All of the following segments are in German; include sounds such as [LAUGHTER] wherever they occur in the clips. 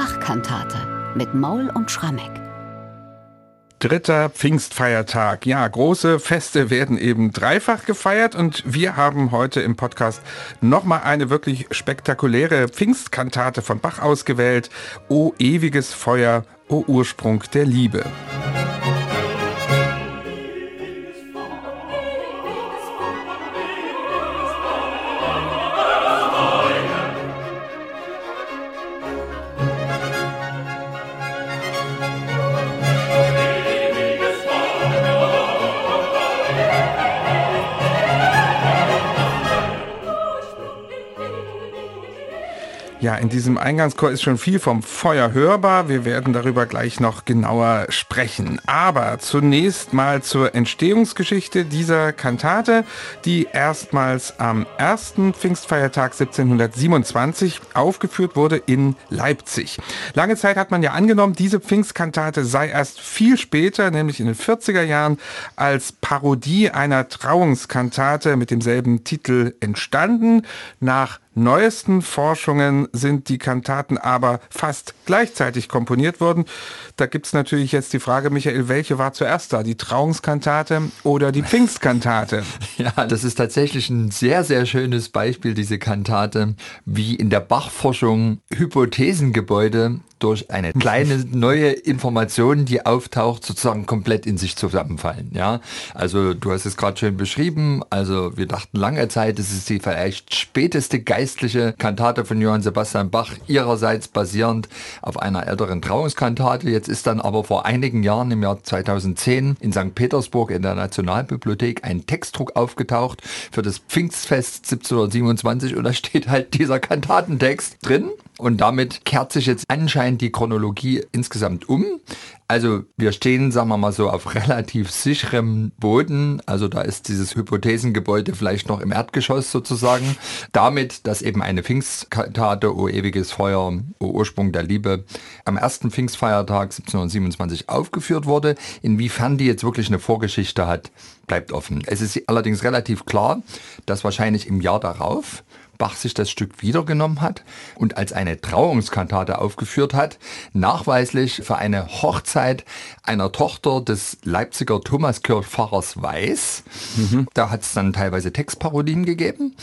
Bachkantate mit Maul und Schrammeck. Dritter Pfingstfeiertag. Ja, große Feste werden eben dreifach gefeiert und wir haben heute im Podcast nochmal eine wirklich spektakuläre Pfingstkantate von Bach ausgewählt. O ewiges Feuer, o Ursprung der Liebe. Ja, in diesem Eingangschor ist schon viel vom Feuer hörbar. Wir werden darüber gleich noch genauer sprechen. Aber zunächst mal zur Entstehungsgeschichte dieser Kantate, die erstmals am ersten Pfingstfeiertag 1727 aufgeführt wurde in Leipzig. Lange Zeit hat man ja angenommen, diese Pfingstkantate sei erst viel später, nämlich in den 40er Jahren, als Parodie einer Trauungskantate mit demselben Titel entstanden. Nach neuesten Forschungen sind die Kantaten aber fast gleichzeitig komponiert worden. Da gibt es natürlich jetzt die Frage, Michael, welche war zuerst da? Die Trauungskantate oder die Pfingstkantate? [LAUGHS] Ja, das ist tatsächlich ein sehr, sehr schönes Beispiel, diese Kantate, wie in der Bachforschung Hypothesengebäude durch eine [LAUGHS] kleine neue Information, die auftaucht, sozusagen komplett in sich zusammenfallen. Ja, also du hast es gerade schön beschrieben. Also wir dachten lange Zeit, es ist die vielleicht späteste geistliche Kantate von Johann Sebastian Bach, ihrerseits basierend auf einer älteren Trauungskantate. Jetzt ist dann aber vor einigen Jahren im Jahr 2010 in St. Petersburg in der Nationalbibliothek ein Textdruck aufgetaucht für das Pfingstfest 1727 und da steht halt dieser Kantatentext drin. Und damit kehrt sich jetzt anscheinend die Chronologie insgesamt um. Also wir stehen, sagen wir mal so, auf relativ sicherem Boden. Also da ist dieses Hypothesengebäude vielleicht noch im Erdgeschoss sozusagen. Damit, dass eben eine Pfingstkantate, O ewiges Feuer, O Ursprung der Liebe, am ersten Pfingstfeiertag 1727 aufgeführt wurde. Inwiefern die jetzt wirklich eine Vorgeschichte hat, bleibt offen. Es ist allerdings relativ klar, dass wahrscheinlich im Jahr darauf Bach sich das Stück wiedergenommen hat und als eine Trauungskantate aufgeführt hat, nachweislich für eine Hochzeit einer Tochter des Leipziger Thomaskirchpfarrers Weiß. Mhm. Da hat es dann teilweise Textparodien gegeben.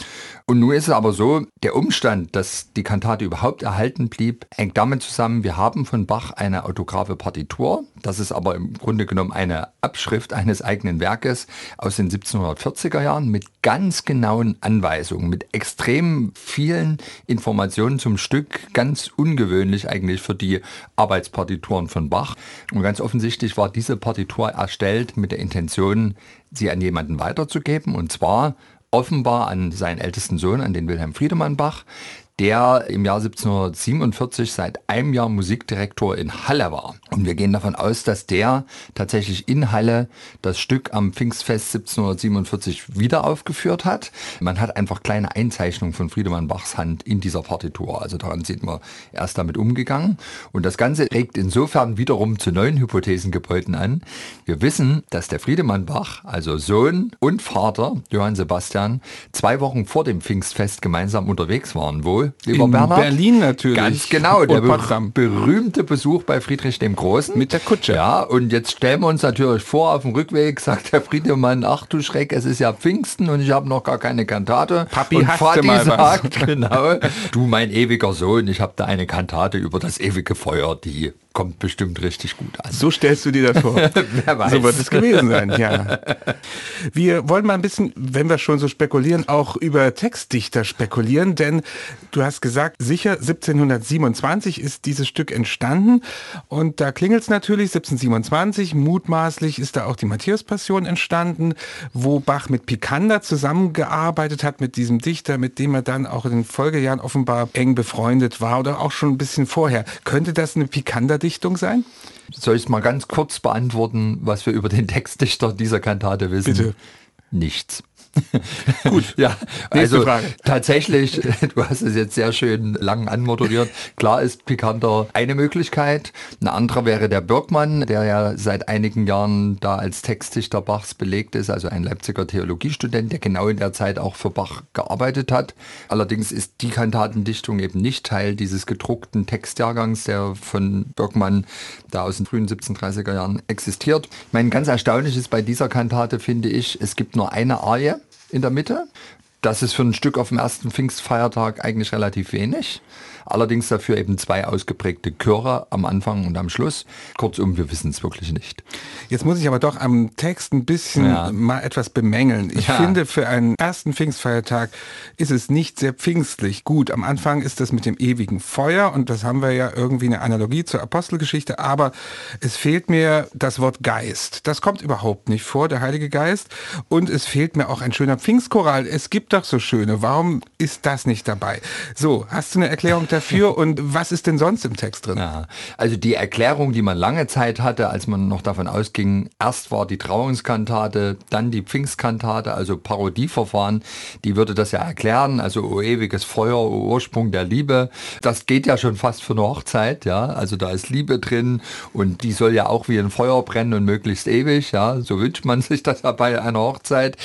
Und nun ist es aber so, der Umstand, dass die Kantate überhaupt erhalten blieb, hängt damit zusammen, wir haben von Bach eine autographe Partitur. Das ist aber im Grunde genommen eine Abschrift eines eigenen Werkes aus den 1740er Jahren mit ganz genauen Anweisungen, mit extrem vielen Informationen zum Stück. Ganz ungewöhnlich eigentlich für die Arbeitspartituren von Bach. Und ganz offensichtlich war diese Partitur erstellt mit der Intention, sie an jemanden weiterzugeben. Und zwar offenbar an seinen ältesten Sohn, an den Wilhelm Friedemann Bach, der im Jahr 1747 seit einem Jahr Musikdirektor in Halle war. Und wir gehen davon aus, dass der tatsächlich in Halle das Stück am Pfingstfest 1747 wieder aufgeführt hat. Man hat einfach kleine Einzeichnungen von Friedemann Bachs Hand in dieser Partitur. Also daran sieht man, er ist damit umgegangen. Und das Ganze regt insofern wiederum zu neuen Hypothesengebäuden an. Wir wissen, dass der Friedemann Bach, also Sohn und Vater Johann Sebastian, zwei Wochen vor dem Pfingstfest gemeinsam unterwegs waren, lieber in Bernhard. Berlin natürlich. Ganz genau, der ber berühmte Besuch bei Friedrich dem Großen. Mit der Kutsche. Ja, und jetzt stellen wir uns natürlich vor, auf dem Rückweg sagt der Friedemann, ach du Schreck, es ist ja Pfingsten und ich habe noch gar keine Kantate. Papi und Vati mal sagt, was. [LAUGHS] genau, du mein ewiger Sohn, ich habe da eine Kantate über das ewige Feuer, die kommt bestimmt richtig gut an. So stellst du dir das vor. [LAUGHS] Wer weiß. So wird es gewesen sein, ja. Wir wollen mal ein bisschen, wenn wir schon so spekulieren, auch über Textdichter spekulieren, denn du hast gesagt, sicher 1727 ist dieses Stück entstanden und da klingelt es natürlich 1727, mutmaßlich ist da auch die Matthäus-Passion entstanden, wo Bach mit Picander zusammengearbeitet hat, mit diesem Dichter, mit dem er dann auch in den Folgejahren offenbar eng befreundet war oder auch schon ein bisschen vorher. Könnte das eine Picander Dichtung sein? Soll ich es mal ganz kurz beantworten, was wir über den Textdichter dieser Kantate wissen? Bitte. Nichts. [LAUGHS] Gut, ja, also Frage. tatsächlich, [LAUGHS] du hast es jetzt sehr schön lang anmoderiert. Klar ist Pikanter eine Möglichkeit. Eine andere wäre der Birkmann, der ja seit einigen Jahren da als Textdichter Bachs belegt ist, also ein Leipziger Theologiestudent, der genau in der Zeit auch für Bach gearbeitet hat. Allerdings ist die Kantatendichtung eben nicht Teil dieses gedruckten Textjahrgangs, der von Birkmann da aus den frühen 1730er Jahren existiert. Ich meine, ganz erstaunlich ist bei dieser Kantate, finde ich, es gibt nur eine Arie in der Mitte. Das ist für ein Stück auf dem ersten Pfingstfeiertag eigentlich relativ wenig. Allerdings dafür eben zwei ausgeprägte Chöre am Anfang und am Schluss. Kurzum, wir wissen es wirklich nicht. Jetzt muss ich aber doch am Text ein bisschen ja. mal etwas bemängeln. Ich ja. finde, für einen ersten Pfingstfeiertag ist es nicht sehr pfingstlich. Gut, am Anfang ist das mit dem ewigen Feuer und das haben wir ja irgendwie eine Analogie zur Apostelgeschichte, aber es fehlt mir das Wort Geist. Das kommt überhaupt nicht vor, der Heilige Geist. Und es fehlt mir auch ein schöner Pfingstchoral. Es gibt doch so schöne. Warum ist das nicht dabei? So, hast du eine Erklärung dafür? dafür [LAUGHS] und was ist denn sonst im Text drin? Ja, also die Erklärung, die man lange Zeit hatte, als man noch davon ausging, erst war die Trauungskantate, dann die Pfingstkantate, also Parodieverfahren, die würde das ja erklären, also O ewiges Feuer, o Ursprung der Liebe. Das geht ja schon fast für eine Hochzeit, ja, also da ist Liebe drin und die soll ja auch wie ein Feuer brennen und möglichst ewig, ja, so wünscht man sich das ja bei einer Hochzeit.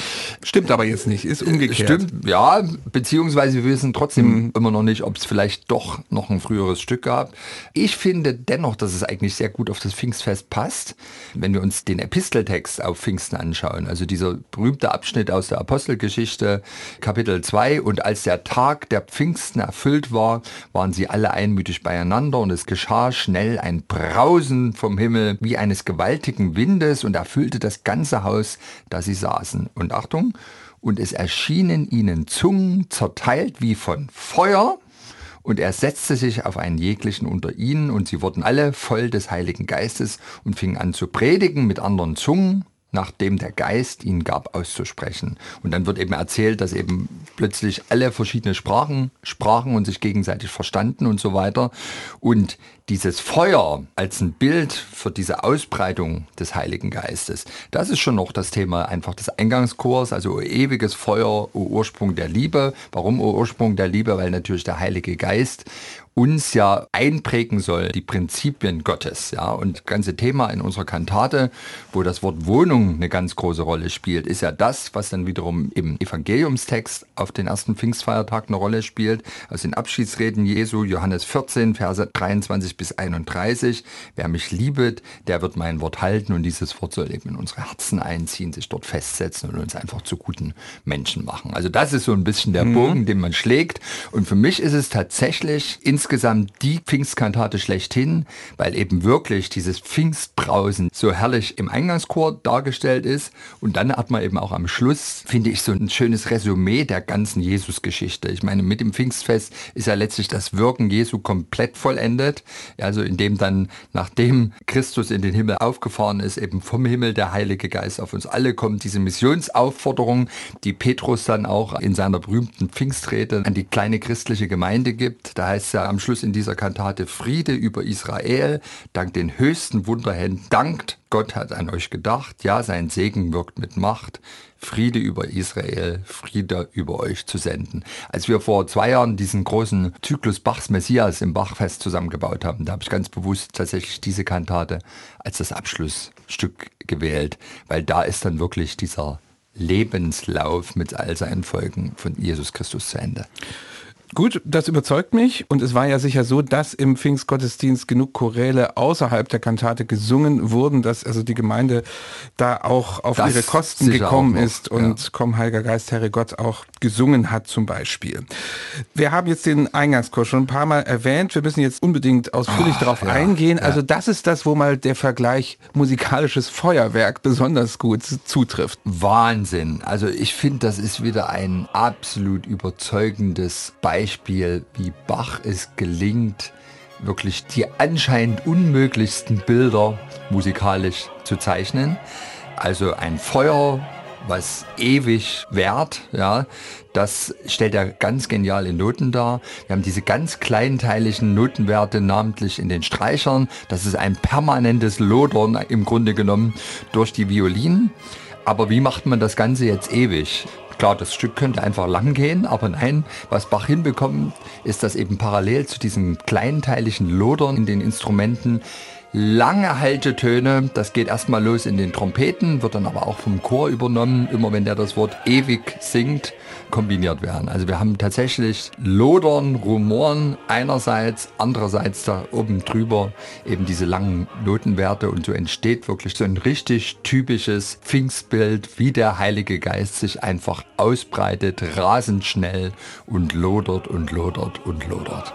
Stimmt aber jetzt nicht, ist umgekehrt. Stimmt, ja, beziehungsweise wir wissen trotzdem mhm. immer noch nicht, ob es vielleicht doch noch ein früheres Stück gab. Ich finde dennoch, dass es eigentlich sehr gut auf das Pfingstfest passt, wenn wir uns den Episteltext auf Pfingsten anschauen. Also dieser berühmte Abschnitt aus der Apostelgeschichte, Kapitel 2. Und als der Tag der Pfingsten erfüllt war, waren sie alle einmütig beieinander und es geschah schnell ein Brausen vom Himmel wie eines gewaltigen Windes und erfüllte das ganze Haus, da sie saßen. Und Achtung, und es erschienen ihnen Zungen zerteilt wie von Feuer und er setzte sich auf einen jeglichen unter ihnen, und sie wurden alle voll des Heiligen Geistes und fingen an zu predigen mit anderen Zungen, nachdem der Geist ihnen gab auszusprechen. Und dann wird eben erzählt, dass eben plötzlich alle verschiedene Sprachen sprachen und sich gegenseitig verstanden und so weiter. Und dieses Feuer als ein Bild für diese Ausbreitung des Heiligen Geistes, das ist schon noch das Thema einfach des Eingangskurs, also ewiges Feuer, Ursprung der Liebe. Warum Ursprung der Liebe? Weil natürlich der Heilige Geist uns ja einprägen soll, die Prinzipien Gottes. Ja, und ganze Thema in unserer Kantate, wo das Wort Wohnung eine ganz große Rolle spielt, ist ja das, was dann wiederum im Evangeliumstext auf den ersten Pfingstfeiertag eine Rolle spielt, aus den Abschiedsreden Jesu, Johannes 14, Verse 23 bis 31. Wer mich liebet, der wird mein Wort halten und dieses Wort soll eben in unsere Herzen einziehen, sich dort festsetzen und uns einfach zu guten Menschen machen. Also das ist so ein bisschen der mhm. Bogen, den man schlägt. Und für mich ist es tatsächlich in insgesamt die Pfingstkantate schlechthin, weil eben wirklich dieses Pfingstbrausen so herrlich im Eingangschor dargestellt ist. Und dann hat man eben auch am Schluss, finde ich, so ein schönes Resümee der ganzen Jesusgeschichte. Ich meine, mit dem Pfingstfest ist ja letztlich das Wirken Jesu komplett vollendet. Also indem dann, nachdem Christus in den Himmel aufgefahren ist, eben vom Himmel der Heilige Geist auf uns alle kommt, diese Missionsaufforderung, die Petrus dann auch in seiner berühmten Pfingstrede an die kleine christliche Gemeinde gibt. Da heißt es ja am Schluss in dieser Kantate Friede über Israel, dank den höchsten Wunderhänden, dankt Gott hat an euch gedacht, ja, sein Segen wirkt mit Macht, Friede über Israel, Friede über euch zu senden. Als wir vor zwei Jahren diesen großen Zyklus Bachs Messias im Bachfest zusammengebaut haben, da habe ich ganz bewusst tatsächlich diese Kantate als das Abschlussstück gewählt, weil da ist dann wirklich dieser Lebenslauf mit all seinen Folgen von Jesus Christus zu Ende. Gut, das überzeugt mich und es war ja sicher so, dass im Pfingstgottesdienst genug Choräle außerhalb der Kantate gesungen wurden, dass also die Gemeinde da auch auf das ihre Kosten gekommen ist und ja. Komm Heiliger Geist, Herre Gott auch gesungen hat zum Beispiel. Wir haben jetzt den Eingangskurs schon ein paar Mal erwähnt, wir müssen jetzt unbedingt ausführlich oh, darauf ja, eingehen. Ja. Also das ist das, wo mal der Vergleich musikalisches Feuerwerk besonders gut zutrifft. Wahnsinn. Also ich finde, das ist wieder ein absolut überzeugendes Beispiel Beispiel, wie Bach es gelingt, wirklich die anscheinend unmöglichsten Bilder musikalisch zu zeichnen. Also ein Feuer, was ewig währt, ja, das stellt er ganz genial in Noten dar. Wir haben diese ganz kleinteiligen Notenwerte, namentlich in den Streichern. Das ist ein permanentes Lodern im Grunde genommen durch die Violinen. Aber wie macht man das Ganze jetzt ewig? Klar, das Stück könnte einfach lang gehen, aber nein, was Bach hinbekommt, ist, dass eben parallel zu diesem kleinteiligen Lodern in den Instrumenten lange Haltetöne. Das geht erstmal los in den Trompeten, wird dann aber auch vom Chor übernommen, immer wenn der das Wort ewig singt, kombiniert werden. Also wir haben tatsächlich Lodern, Rumoren einerseits, andererseits da oben drüber eben diese langen Notenwerte und so entsteht wirklich so ein richtig typisches Pfingstbild, wie der Heilige Geist sich einfach ausbreitet, rasend schnell und lodert und lodert und lodert.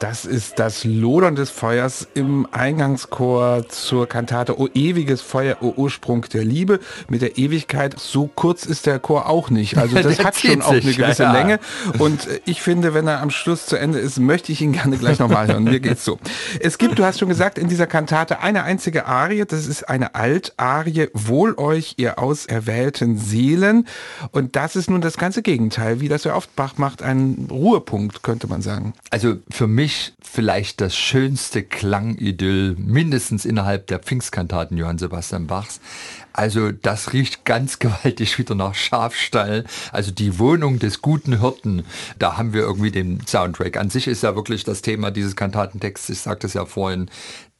Das ist das Lodern des Feuers im Eingangschor zur Kantate O ewiges Feuer, O Ursprung der Liebe. Mit der Ewigkeit, so kurz ist der Chor auch nicht. Also [LAUGHS] das hat schon auch eine gewisse ja, ja. Länge. Und ich finde, wenn er am Schluss zu Ende ist, möchte ich ihn gerne gleich nochmal hören. Mir geht's so. Es gibt, du hast schon gesagt, in dieser Kantate eine einzige Arie. Das ist eine Altarie. Wohl euch, ihr auserwählten Seelen. Und das ist nun das ganze Gegenteil, wie das ja oft Bach macht. Ein Ruhepunkt, könnte man sagen. Also für mich vielleicht das schönste Klangidyll, mindestens innerhalb der Pfingstkantaten Johann Sebastian Bachs. Also das riecht ganz [LAUGHS] gewaltig wieder nach Schafstall. Also die Wohnung des guten Hirten, da haben wir irgendwie den Soundtrack. An sich ist ja wirklich das Thema dieses Kantatentexts, ich sagte es ja vorhin,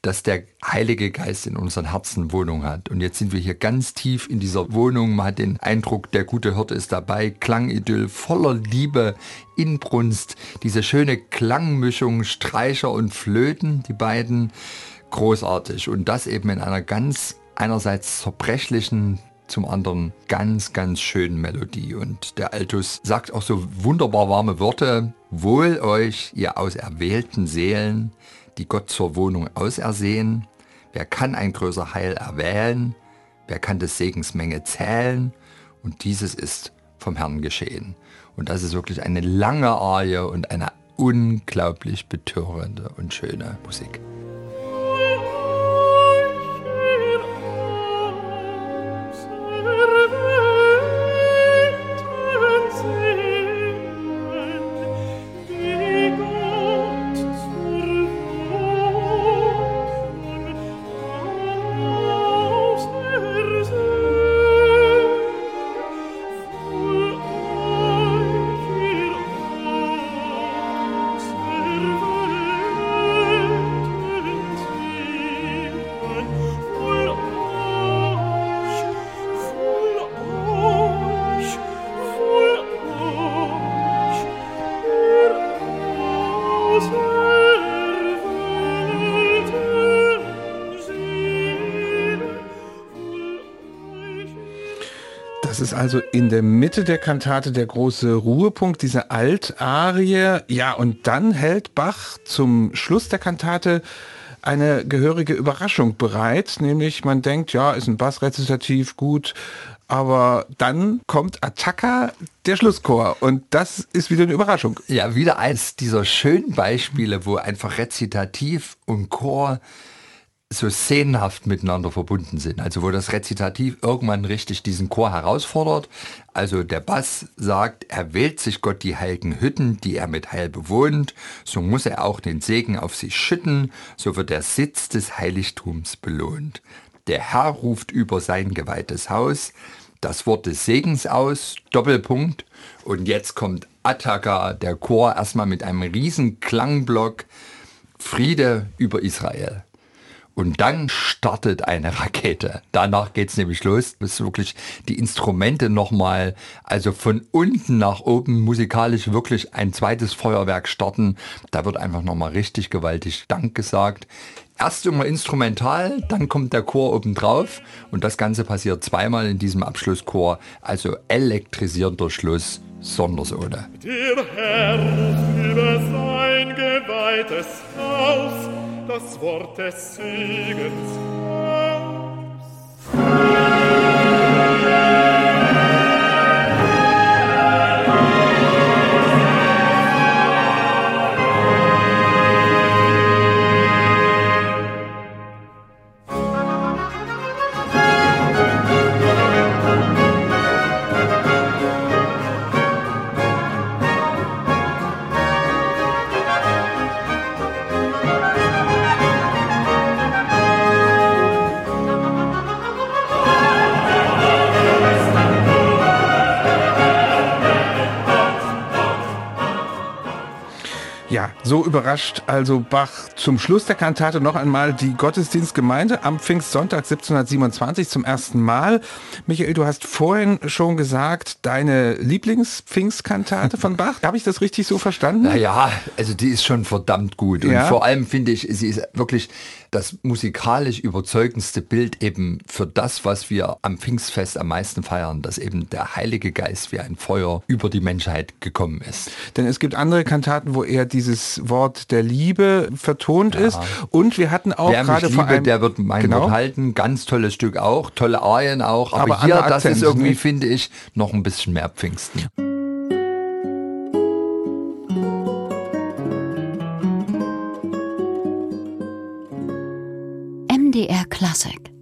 dass der Heilige Geist in unseren Herzen Wohnung hat. Und jetzt sind wir hier ganz tief in dieser Wohnung. Man hat den Eindruck, der gute Hirte ist dabei. Klangidyll voller Liebe, Inbrunst, diese schöne Klangmischung Streicher und Flöten, die beiden, großartig. Und das eben in einer ganz einerseits zerbrechlichen, zum anderen ganz, ganz schönen Melodie. Und der Altus sagt auch so wunderbar warme Worte. Wohl euch, ihr auserwählten Seelen, die Gott zur Wohnung ausersehen? Wer kann ein größer Heil erwählen? Wer kann des Segens Menge zählen? Und dieses ist vom Herrn geschehen. Und das ist wirklich eine lange Arie und eine unglaublich betörende und schöne Musik. Das ist also in der Mitte der Kantate der große Ruhepunkt, diese Altarie. Ja, und dann hält Bach zum Schluss der Kantate eine gehörige Überraschung bereit, nämlich man denkt, ja, ist ein Bassrezitativ gut, aber dann kommt Attacker, der Schlusschor. Und das ist wieder eine Überraschung. Ja, wieder eins dieser schönen Beispiele, wo einfach Rezitativ und Chor so szenenhaft miteinander verbunden sind. Also wo das Rezitativ irgendwann richtig diesen Chor herausfordert. Also der Bass sagt, er wählt sich Gott die heiligen Hütten, die er mit Heil bewohnt. So muss er auch den Segen auf sich schütten. So wird der Sitz des Heiligtums belohnt. Der Herr ruft über sein geweihtes Haus das Wort des Segens aus, Doppelpunkt. Und jetzt kommt Attaka, der Chor, erstmal mit einem riesen Klangblock. Friede über Israel. Und dann startet eine Rakete. Danach geht's nämlich los, bis wirklich die Instrumente nochmal, also von unten nach oben musikalisch wirklich ein zweites Feuerwerk starten. Da wird einfach nochmal richtig gewaltig Dank gesagt. Erst immer instrumental, dann kommt der Chor obendrauf und das Ganze passiert zweimal in diesem Abschlusschor, also elektrisierender Schluss, Sondersohne. Der Herr über sein geweihtes Haus das Wort des Segens so überrascht also Bach zum Schluss der Kantate noch einmal die Gottesdienstgemeinde am Pfingstsonntag 1727 zum ersten Mal. Michael, du hast vorhin schon gesagt, deine Lieblingspfingstkantate von Bach. Habe ich das richtig so verstanden? Naja, also die ist schon verdammt gut. Und Ja. vor allem finde ich, sie ist wirklich das musikalisch überzeugendste Bild eben für das, was wir am Pfingstfest am meisten feiern, dass eben der Heilige Geist wie ein Feuer über die Menschheit gekommen ist. Denn es gibt andere Kantaten, wo eher dieses Wort der Liebe vertont ist. Und wir hatten auch Wer mich gerade vor einem... der wird mein Genau. Wort halten. Ganz tolles Stück auch, tolle Arien auch. Aber, Aber hier, das ist Akzente, irgendwie, ne? finde ich, noch ein bisschen mehr Pfingsten. MDR Klassik